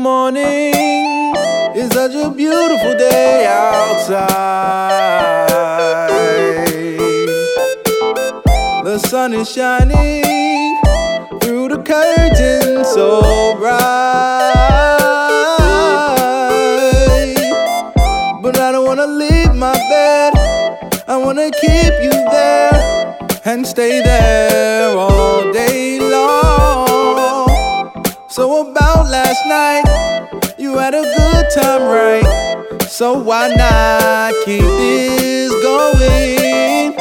morning. It's such a beautiful day outside. The sun is shining through the curtain so bright. But I don't wanna leave my bed. I wanna keep you there and stay there all you had a good time, right? So why not keep this going?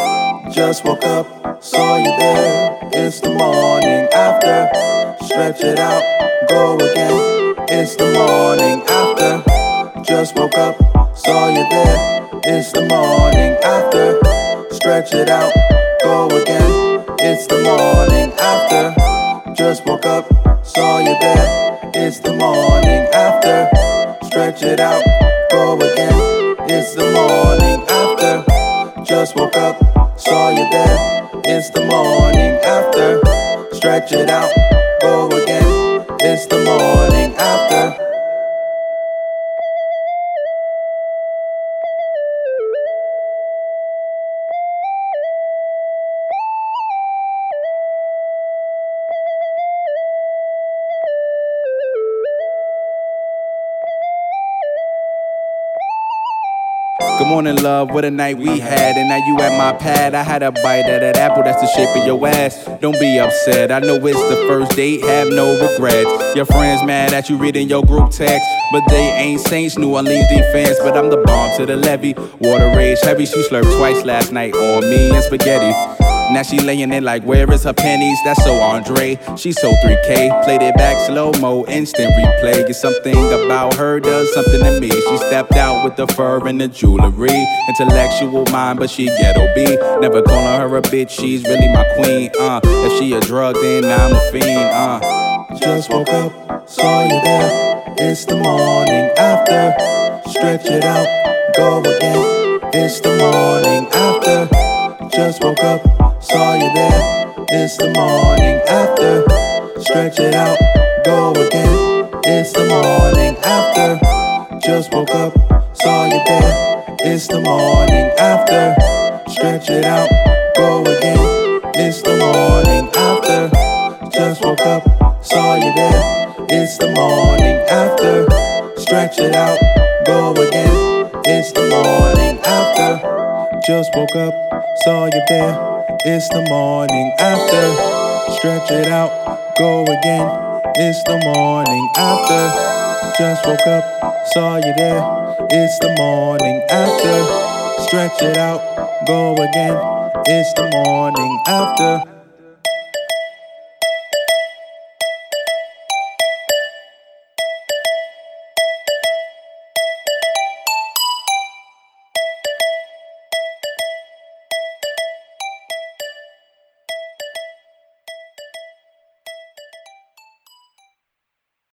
Just woke up, saw you there. It's the morning after. Stretch it out, go again. It's the morning after. Just woke up, saw you there. It's the morning after. Stretch it out, go again. It's the morning after. Just woke up, saw you there. It's the morning after. Stretch it out, go again. It's the morning after. Just woke up, saw you there. It's the morning after. Stretch it out, go again. It's the morning Good morning, love. What a night we had. And now you at my pad. I had a bite of that apple that's the shape of your ass. Don't be upset. I know it's the first date. Have no regrets. Your friends mad at you reading your group text. But they ain't Saints, New Orleans defense. But I'm the bomb to the levee. Water rage heavy. She slurped twice last night on me and spaghetti. Now she laying it like, where is her pennies? That's so Andre. She so 3K. Played it back slow mo, instant replay. Get something about her does something to me. She stepped out with the fur and the jewelry. Intellectual mind, but she ghetto B. Never calling her a bitch, she's really my queen. Uh, if she a drug, then I'm a fiend. Uh, just woke up, saw you there. It's the morning after. Stretch it out, go again. It's the morning after. Just woke up, saw you there. It's the morning after. Stretch it out, go again. It's the morning after. Just woke up, saw you there. It's the morning after. Stretch it out, go again. It's the morning after. Just woke up, saw you there. It's the morning after. Stretch it out, go again. It's the morning after. Just woke up, saw you there. It's the morning after. Stretch it out, go again. It's the morning after. Just woke up, saw you there. It's the morning after. Stretch it out, go again. It's the morning after.